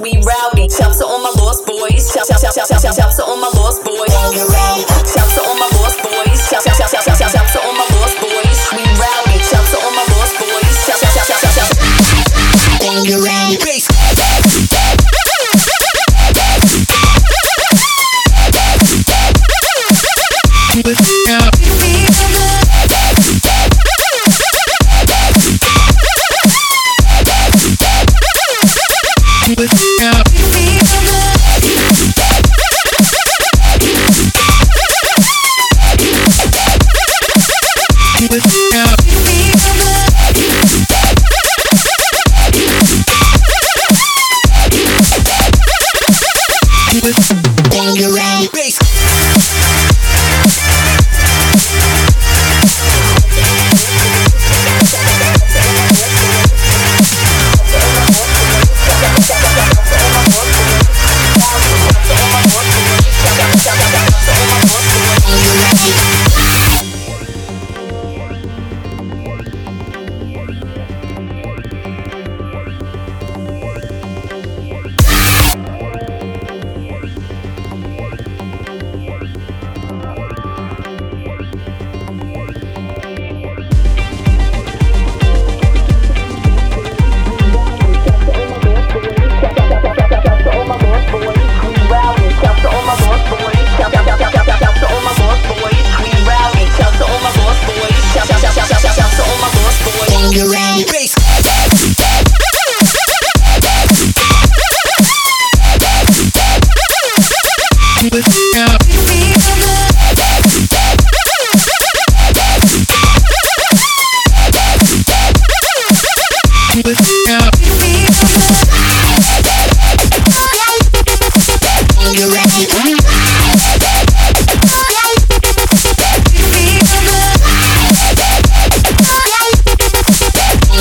we rowdy. Shout to my Yeah.